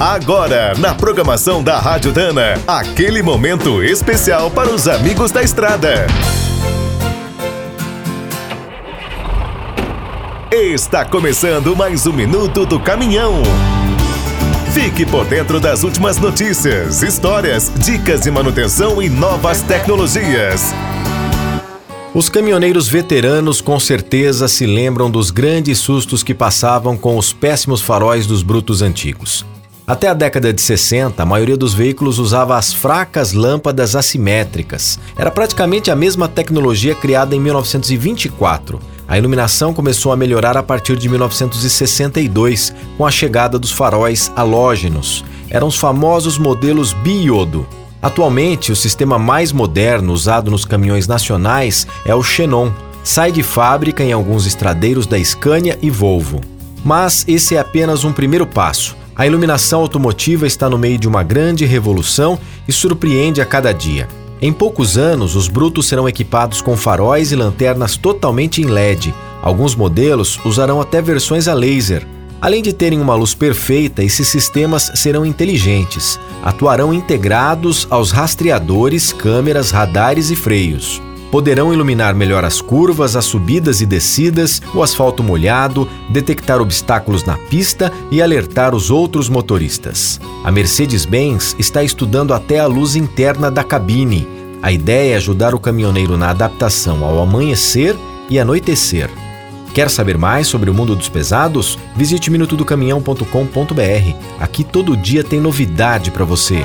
Agora, na programação da Rádio Dana, aquele momento especial para os amigos da estrada. Está começando mais um minuto do caminhão. Fique por dentro das últimas notícias, histórias, dicas de manutenção e novas tecnologias. Os caminhoneiros veteranos com certeza se lembram dos grandes sustos que passavam com os péssimos faróis dos brutos antigos. Até a década de 60, a maioria dos veículos usava as fracas lâmpadas assimétricas. Era praticamente a mesma tecnologia criada em 1924. A iluminação começou a melhorar a partir de 1962, com a chegada dos faróis halógenos. Eram os famosos modelos biodo. Atualmente, o sistema mais moderno usado nos caminhões nacionais é o Xenon. Sai de fábrica em alguns estradeiros da Scania e Volvo. Mas esse é apenas um primeiro passo. A iluminação automotiva está no meio de uma grande revolução e surpreende a cada dia. Em poucos anos, os brutos serão equipados com faróis e lanternas totalmente em LED. Alguns modelos usarão até versões a laser. Além de terem uma luz perfeita, esses sistemas serão inteligentes. Atuarão integrados aos rastreadores, câmeras, radares e freios. Poderão iluminar melhor as curvas, as subidas e descidas, o asfalto molhado, detectar obstáculos na pista e alertar os outros motoristas. A Mercedes-Benz está estudando até a luz interna da cabine. A ideia é ajudar o caminhoneiro na adaptação ao amanhecer e anoitecer. Quer saber mais sobre o mundo dos pesados? Visite minutodocaminhão.com.br. Aqui todo dia tem novidade para você.